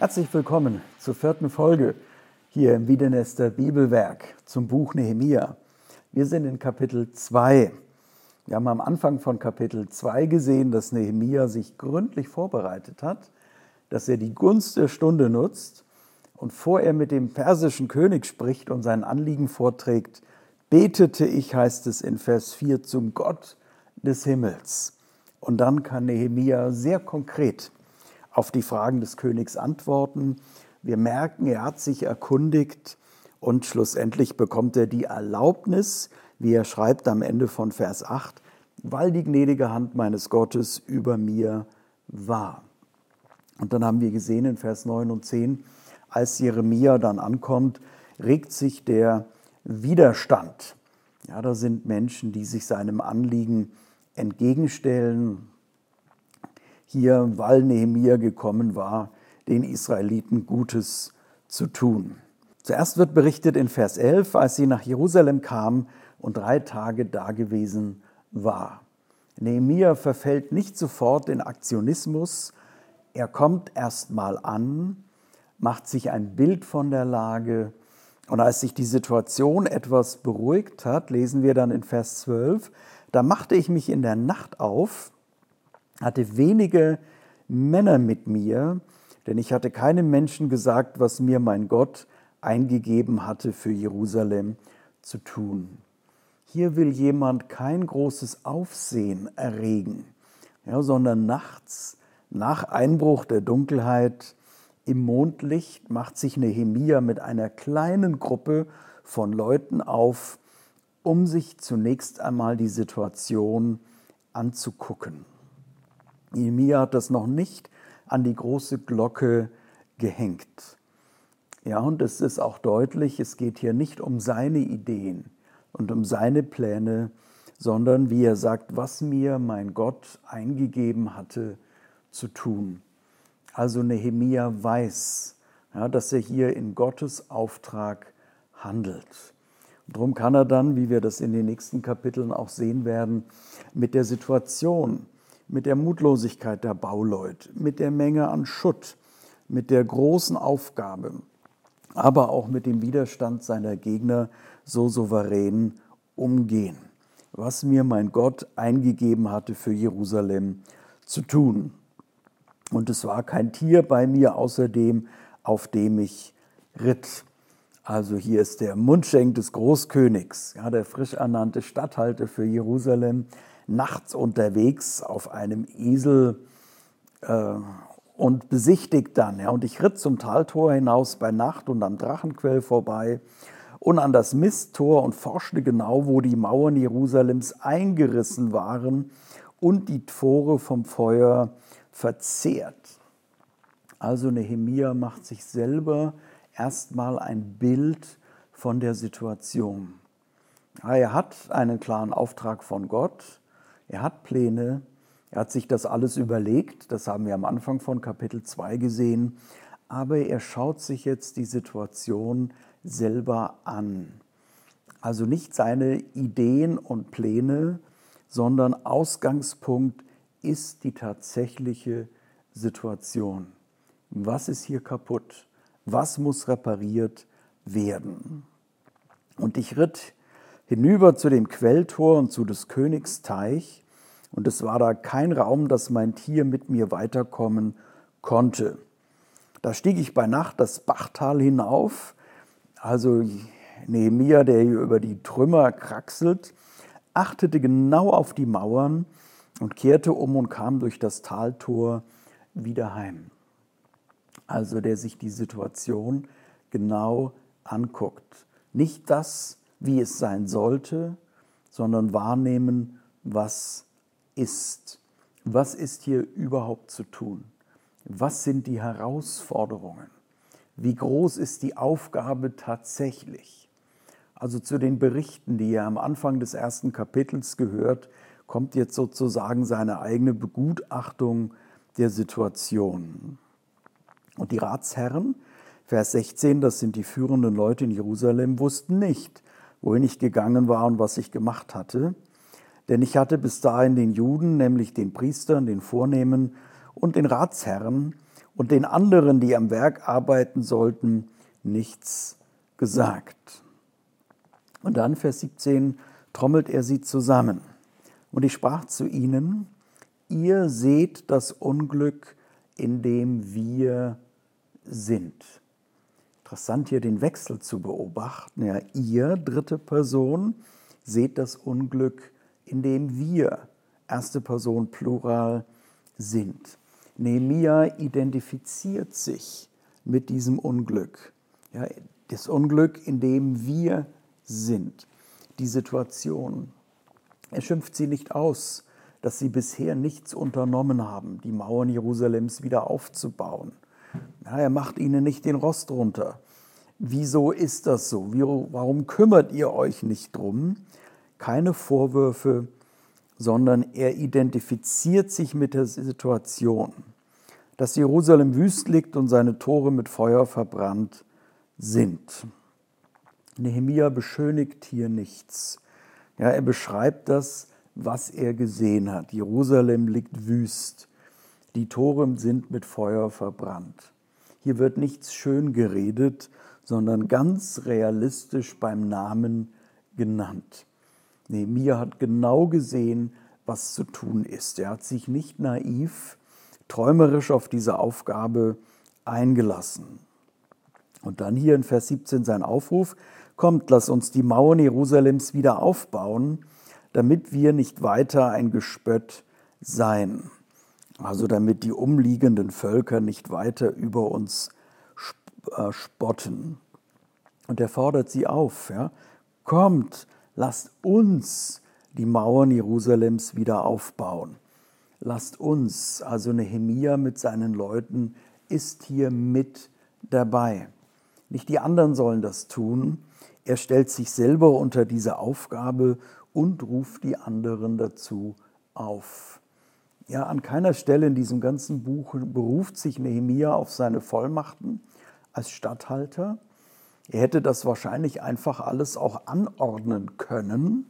Herzlich willkommen zur vierten Folge hier im Wiedenester Bibelwerk zum Buch Nehemia. Wir sind in Kapitel 2. Wir haben am Anfang von Kapitel 2 gesehen, dass Nehemia sich gründlich vorbereitet hat, dass er die Gunst der Stunde nutzt und vor er mit dem persischen König spricht und sein Anliegen vorträgt, betete ich, heißt es in Vers 4, zum Gott des Himmels. Und dann kann Nehemia sehr konkret auf die Fragen des Königs antworten. Wir merken, er hat sich erkundigt und schlussendlich bekommt er die Erlaubnis, wie er schreibt am Ende von Vers 8, weil die gnädige Hand meines Gottes über mir war. Und dann haben wir gesehen in Vers 9 und 10, als Jeremia dann ankommt, regt sich der Widerstand. Ja, da sind Menschen, die sich seinem Anliegen entgegenstellen, hier, weil Nehemia gekommen war, den Israeliten Gutes zu tun. Zuerst wird berichtet in Vers 11, als sie nach Jerusalem kam und drei Tage dagewesen war. Nehemia verfällt nicht sofort in Aktionismus. Er kommt erst mal an, macht sich ein Bild von der Lage. Und als sich die Situation etwas beruhigt hat, lesen wir dann in Vers 12, da machte ich mich in der Nacht auf hatte wenige Männer mit mir, denn ich hatte keinem Menschen gesagt, was mir mein Gott eingegeben hatte für Jerusalem zu tun. Hier will jemand kein großes Aufsehen erregen, ja, sondern nachts, nach Einbruch der Dunkelheit, im Mondlicht macht sich Nehemia mit einer kleinen Gruppe von Leuten auf, um sich zunächst einmal die Situation anzugucken. Nehemiah hat das noch nicht an die große Glocke gehängt. Ja, und es ist auch deutlich, es geht hier nicht um seine Ideen und um seine Pläne, sondern wie er sagt, was mir mein Gott eingegeben hatte zu tun. Also Nehemia weiß, ja, dass er hier in Gottes Auftrag handelt. Und darum kann er dann, wie wir das in den nächsten Kapiteln auch sehen werden, mit der Situation, mit der Mutlosigkeit der Bauleute, mit der Menge an Schutt, mit der großen Aufgabe, aber auch mit dem Widerstand seiner Gegner so souverän umgehen, was mir mein Gott eingegeben hatte für Jerusalem zu tun. Und es war kein Tier bei mir außerdem, auf dem ich ritt. Also hier ist der Mundschenk des Großkönigs, ja, der frisch ernannte Statthalter für Jerusalem, nachts unterwegs auf einem Esel äh, und besichtigt dann. Ja, und ich ritt zum Taltor hinaus bei Nacht und am Drachenquell vorbei und an das Misttor und forschte genau, wo die Mauern Jerusalems eingerissen waren und die Tore vom Feuer verzehrt. Also Nehemia macht sich selber erstmal ein Bild von der Situation. Er hat einen klaren Auftrag von Gott. Er hat Pläne, er hat sich das alles überlegt, das haben wir am Anfang von Kapitel 2 gesehen, aber er schaut sich jetzt die Situation selber an. Also nicht seine Ideen und Pläne, sondern Ausgangspunkt ist die tatsächliche Situation. Was ist hier kaputt? Was muss repariert werden? Und ich ritt hinüber zu dem Quelltor und zu des Königs Teich, und es war da kein Raum, dass mein Tier mit mir weiterkommen konnte. Da stieg ich bei Nacht das Bachtal hinauf, also Nehemia, der hier über die Trümmer kraxelt, achtete genau auf die Mauern und kehrte um und kam durch das Taltor wieder heim. Also der sich die Situation genau anguckt. Nicht das, wie es sein sollte, sondern wahrnehmen, was ist. Was ist hier überhaupt zu tun? Was sind die Herausforderungen? Wie groß ist die Aufgabe tatsächlich? Also zu den Berichten, die ihr am Anfang des ersten Kapitels gehört, kommt jetzt sozusagen seine eigene Begutachtung der Situation. Und die Ratsherren, Vers 16, das sind die führenden Leute in Jerusalem, wussten nicht, wohin ich gegangen war und was ich gemacht hatte. Denn ich hatte bis dahin den Juden, nämlich den Priestern, den Vornehmen und den Ratsherren und den anderen, die am Werk arbeiten sollten, nichts gesagt. Und dann, Vers 17, trommelt er sie zusammen. Und ich sprach zu ihnen, ihr seht das Unglück, in dem wir sind. Interessant hier den Wechsel zu beobachten. Ja, ihr, dritte Person, seht das Unglück, in dem wir, erste Person Plural, sind. Nehemia identifiziert sich mit diesem Unglück. Ja, das Unglück, in dem wir sind. Die Situation. Er schimpft sie nicht aus, dass sie bisher nichts unternommen haben, die Mauern Jerusalems wieder aufzubauen. Ja, er macht ihnen nicht den Rost runter. Wieso ist das so? Warum kümmert ihr euch nicht drum? Keine Vorwürfe, sondern er identifiziert sich mit der Situation, dass Jerusalem wüst liegt und seine Tore mit Feuer verbrannt sind. Nehemia beschönigt hier nichts. Ja, er beschreibt das, was er gesehen hat. Jerusalem liegt wüst. Die Tore sind mit Feuer verbrannt. Hier wird nichts schön geredet, sondern ganz realistisch beim Namen genannt. Nehemiah hat genau gesehen, was zu tun ist. Er hat sich nicht naiv, träumerisch auf diese Aufgabe eingelassen. Und dann hier in Vers 17 sein Aufruf, kommt, lass uns die Mauern Jerusalems wieder aufbauen, damit wir nicht weiter ein Gespött seien. Also damit die umliegenden Völker nicht weiter über uns äh, spotten. Und er fordert sie auf, ja, kommt, lasst uns die Mauern Jerusalems wieder aufbauen. Lasst uns, also Nehemia mit seinen Leuten, ist hier mit dabei. Nicht die anderen sollen das tun. Er stellt sich selber unter diese Aufgabe und ruft die anderen dazu auf. Ja, an keiner Stelle in diesem ganzen Buch beruft sich Nehemia auf seine Vollmachten als Statthalter. Er hätte das wahrscheinlich einfach alles auch anordnen können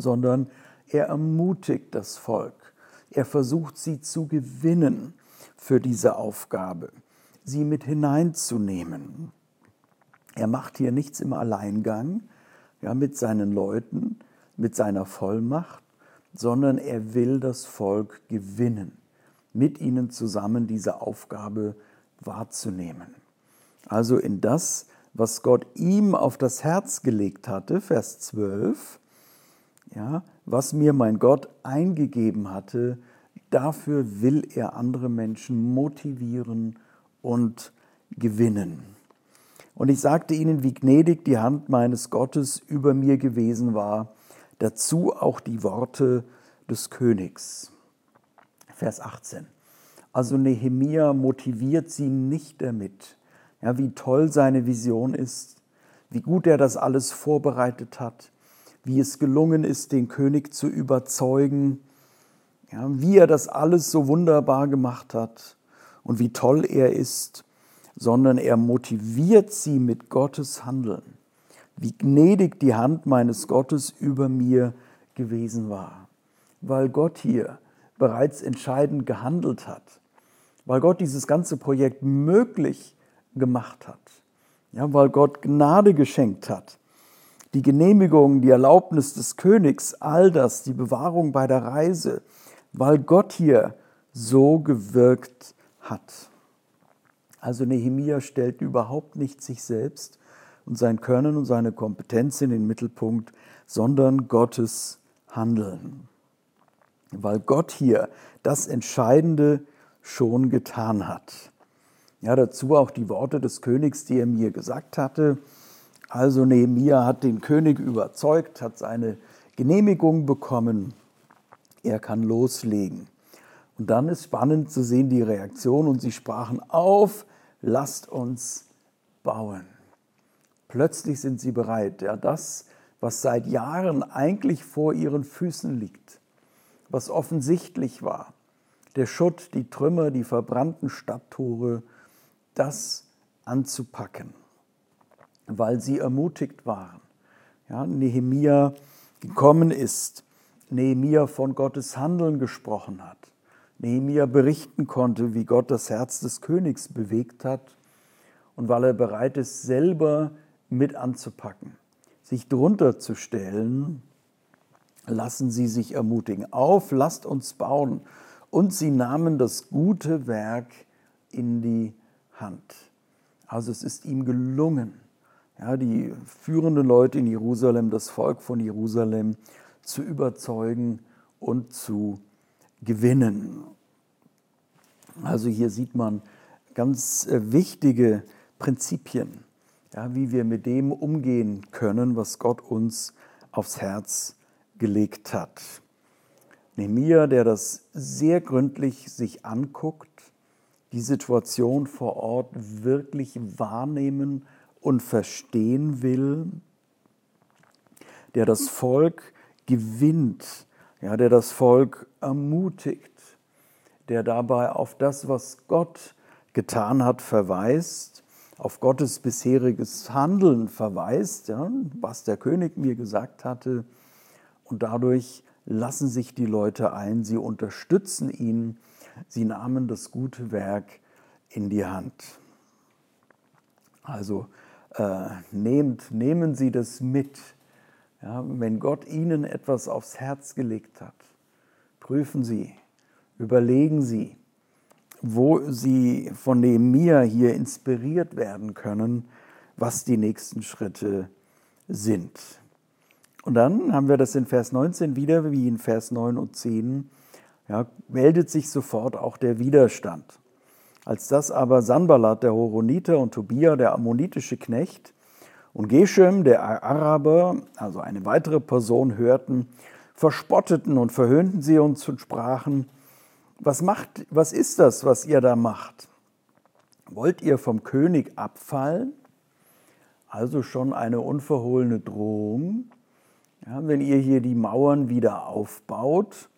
sondern er ermutigt das Volk. Er versucht sie zu gewinnen für diese Aufgabe, sie mit hineinzunehmen. Er macht hier nichts im Alleingang, ja, mit seinen Leuten, mit seiner Vollmacht, sondern er will das Volk gewinnen, mit ihnen zusammen diese Aufgabe wahrzunehmen. Also in das, was Gott ihm auf das Herz gelegt hatte, Vers 12, ja, was mir mein Gott eingegeben hatte, dafür will er andere Menschen motivieren und gewinnen. Und ich sagte ihnen, wie gnädig die Hand meines Gottes über mir gewesen war, dazu auch die Worte des Königs. Vers 18. Also Nehemia motiviert sie nicht damit, ja, wie toll seine Vision ist, wie gut er das alles vorbereitet hat, wie es gelungen ist, den König zu überzeugen, ja, wie er das alles so wunderbar gemacht hat und wie toll er ist, sondern er motiviert sie mit Gottes Handeln, wie gnädig die Hand meines Gottes über mir gewesen war, weil Gott hier bereits entscheidend gehandelt hat, weil Gott dieses ganze Projekt möglich gemacht hat, ja, weil Gott Gnade geschenkt hat. Die Genehmigung, die Erlaubnis des Königs, all das, die Bewahrung bei der Reise, weil Gott hier so gewirkt hat. Also Nehemia stellt überhaupt nicht sich selbst und sein Können und seine Kompetenz in den Mittelpunkt, sondern Gottes Handeln. Weil Gott hier das Entscheidende schon getan hat. Ja, dazu auch die Worte des Königs, die er mir gesagt hatte. Also Nehemia hat den König überzeugt, hat seine Genehmigung bekommen. Er kann loslegen. Und dann ist spannend zu sehen die Reaktion und sie sprachen auf, lasst uns bauen. Plötzlich sind sie bereit, ja, das, was seit Jahren eigentlich vor ihren Füßen liegt, was offensichtlich war, der Schutt, die Trümmer, die verbrannten Stadttore, das anzupacken weil sie ermutigt waren. Ja, Nehemia gekommen ist, Nehemia von Gottes Handeln gesprochen hat. Nehemia berichten konnte, wie Gott das Herz des Königs bewegt hat und weil er bereit ist, selber mit anzupacken, sich drunter zu stellen, lassen sie sich ermutigen. Auf, lasst uns bauen. Und sie nahmen das gute Werk in die Hand. Also es ist ihm gelungen, ja, die führenden Leute in Jerusalem, das Volk von Jerusalem zu überzeugen und zu gewinnen. Also hier sieht man ganz äh, wichtige Prinzipien, ja, wie wir mit dem umgehen können, was Gott uns aufs Herz gelegt hat. Nehemiah, der das sehr gründlich sich anguckt, die Situation vor Ort wirklich wahrnehmen und verstehen will, der das Volk gewinnt, ja, der das Volk ermutigt, der dabei auf das, was Gott getan hat, verweist, auf Gottes bisheriges Handeln verweist, ja, was der König mir gesagt hatte. Und dadurch lassen sich die Leute ein, sie unterstützen ihn, sie nahmen das gute Werk in die Hand. Also äh, nehmt, nehmen Sie das mit. Ja, wenn Gott Ihnen etwas aufs Herz gelegt hat, prüfen Sie, überlegen Sie, wo Sie von dem Mir hier inspiriert werden können, was die nächsten Schritte sind. Und dann haben wir das in Vers 19 wieder, wie in Vers 9 und 10, ja, meldet sich sofort auch der Widerstand. Als das aber Sanballat, der Horoniter, und Tobia, der ammonitische Knecht, und Geshem, der Araber, also eine weitere Person, hörten, verspotteten und verhöhnten sie uns und sprachen, was, macht, was ist das, was ihr da macht? Wollt ihr vom König abfallen? Also schon eine unverhohlene Drohung. Ja, wenn ihr hier die Mauern wieder aufbaut,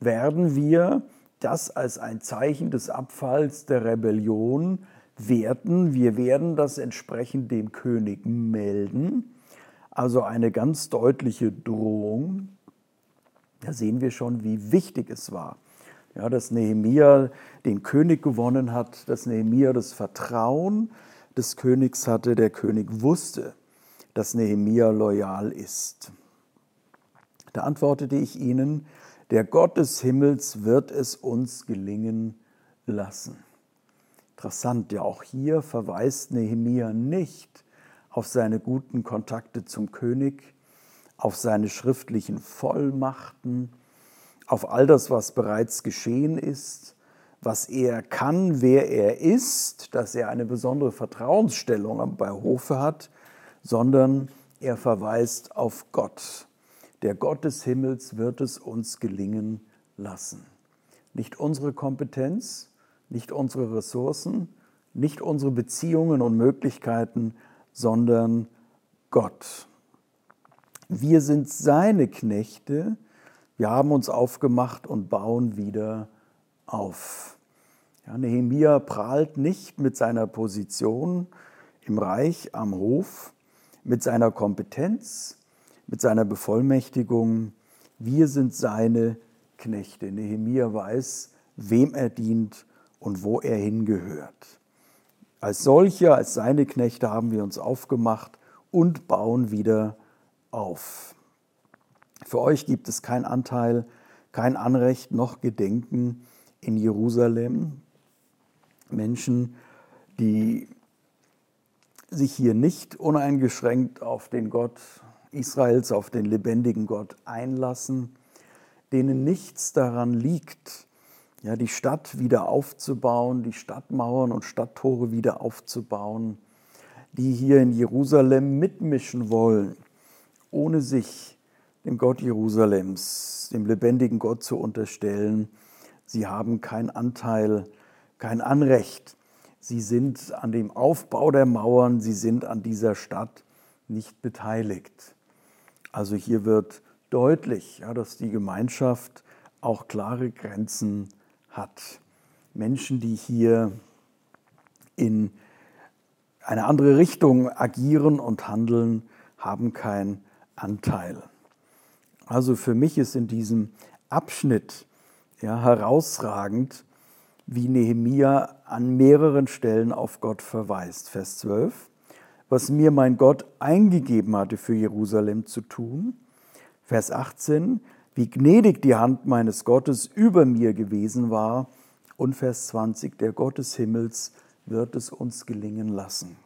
werden wir das als ein Zeichen des Abfalls der Rebellion werten. Wir werden das entsprechend dem König melden. Also eine ganz deutliche Drohung. Da sehen wir schon, wie wichtig es war, ja, dass Nehemia den König gewonnen hat, dass Nehemia das Vertrauen des Königs hatte. Der König wusste, dass Nehemia loyal ist. Da antwortete ich ihnen, der Gott des Himmels wird es uns gelingen lassen. Interessant, ja auch hier verweist Nehemia nicht auf seine guten Kontakte zum König, auf seine schriftlichen Vollmachten, auf all das, was bereits geschehen ist, was er kann, wer er ist, dass er eine besondere Vertrauensstellung bei Hofe hat, sondern er verweist auf Gott der Gott des Himmels wird es uns gelingen lassen. Nicht unsere Kompetenz, nicht unsere Ressourcen, nicht unsere Beziehungen und Möglichkeiten, sondern Gott. Wir sind seine Knechte, wir haben uns aufgemacht und bauen wieder auf. Ja, Nehemia prahlt nicht mit seiner Position im Reich am Hof, mit seiner Kompetenz, mit seiner Bevollmächtigung. Wir sind seine Knechte. Nehemia weiß, wem er dient und wo er hingehört. Als solcher, als seine Knechte haben wir uns aufgemacht und bauen wieder auf. Für euch gibt es kein Anteil, kein Anrecht noch Gedenken in Jerusalem. Menschen, die sich hier nicht uneingeschränkt auf den Gott Israels auf den lebendigen Gott einlassen, denen nichts daran liegt, ja, die Stadt wieder aufzubauen, die Stadtmauern und Stadttore wieder aufzubauen, die hier in Jerusalem mitmischen wollen, ohne sich dem Gott Jerusalems, dem lebendigen Gott zu unterstellen. Sie haben keinen Anteil, kein Anrecht. Sie sind an dem Aufbau der Mauern, sie sind an dieser Stadt nicht beteiligt. Also hier wird deutlich, ja, dass die Gemeinschaft auch klare Grenzen hat. Menschen, die hier in eine andere Richtung agieren und handeln, haben keinen Anteil. Also für mich ist in diesem Abschnitt ja, herausragend, wie Nehemia an mehreren Stellen auf Gott verweist. Vers 12, was mir mein Gott eingegeben hatte für Jerusalem zu tun. Vers 18, wie gnädig die Hand meines Gottes über mir gewesen war. Und Vers 20, der Gott des Himmels wird es uns gelingen lassen.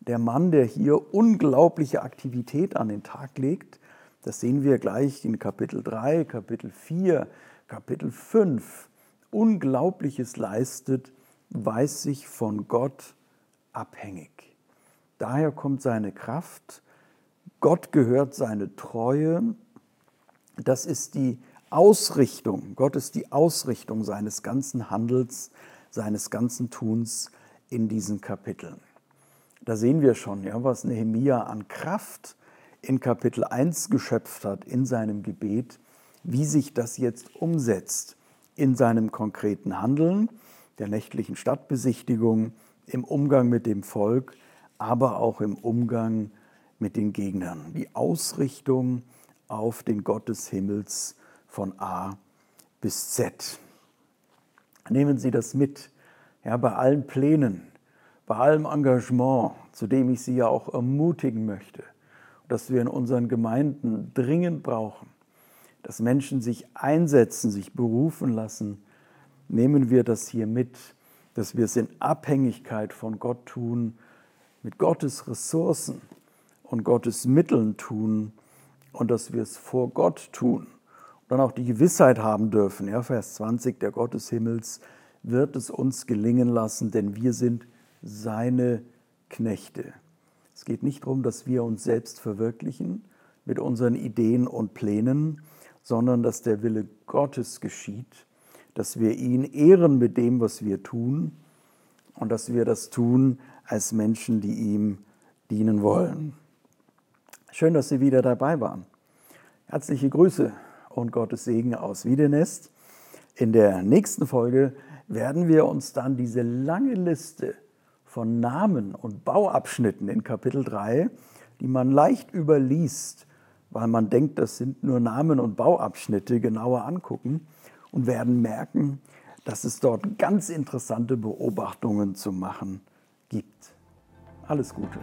Der Mann, der hier unglaubliche Aktivität an den Tag legt, das sehen wir gleich in Kapitel 3, Kapitel 4, Kapitel 5, Unglaubliches leistet, weiß sich von Gott abhängig. Daher kommt seine Kraft, Gott gehört seine Treue, das ist die Ausrichtung, Gott ist die Ausrichtung seines ganzen Handels, seines ganzen Tuns in diesen Kapiteln. Da sehen wir schon, ja, was Nehemia an Kraft in Kapitel 1 geschöpft hat in seinem Gebet, wie sich das jetzt umsetzt in seinem konkreten Handeln, der nächtlichen Stadtbesichtigung, im Umgang mit dem Volk, aber auch im Umgang mit den Gegnern. Die Ausrichtung auf den Gott des Himmels von A bis Z. Nehmen Sie das mit, ja, bei allen Plänen, bei allem Engagement, zu dem ich Sie ja auch ermutigen möchte, dass wir in unseren Gemeinden dringend brauchen, dass Menschen sich einsetzen, sich berufen lassen, nehmen wir das hier mit, dass wir es in Abhängigkeit von Gott tun, mit Gottes Ressourcen und Gottes Mitteln tun und dass wir es vor Gott tun. Und dann auch die Gewissheit haben dürfen, ja, Vers 20, der Gott des Himmels wird es uns gelingen lassen, denn wir sind seine Knechte. Es geht nicht darum, dass wir uns selbst verwirklichen mit unseren Ideen und Plänen, sondern dass der Wille Gottes geschieht, dass wir ihn ehren mit dem, was wir tun und dass wir das tun als Menschen, die ihm dienen wollen. Schön, dass Sie wieder dabei waren. Herzliche Grüße und Gottes Segen aus Wiedenest. In der nächsten Folge werden wir uns dann diese lange Liste von Namen und Bauabschnitten in Kapitel 3, die man leicht überliest, weil man denkt, das sind nur Namen und Bauabschnitte, genauer angucken und werden merken, dass es dort ganz interessante Beobachtungen zu machen gibt. Alles Gute.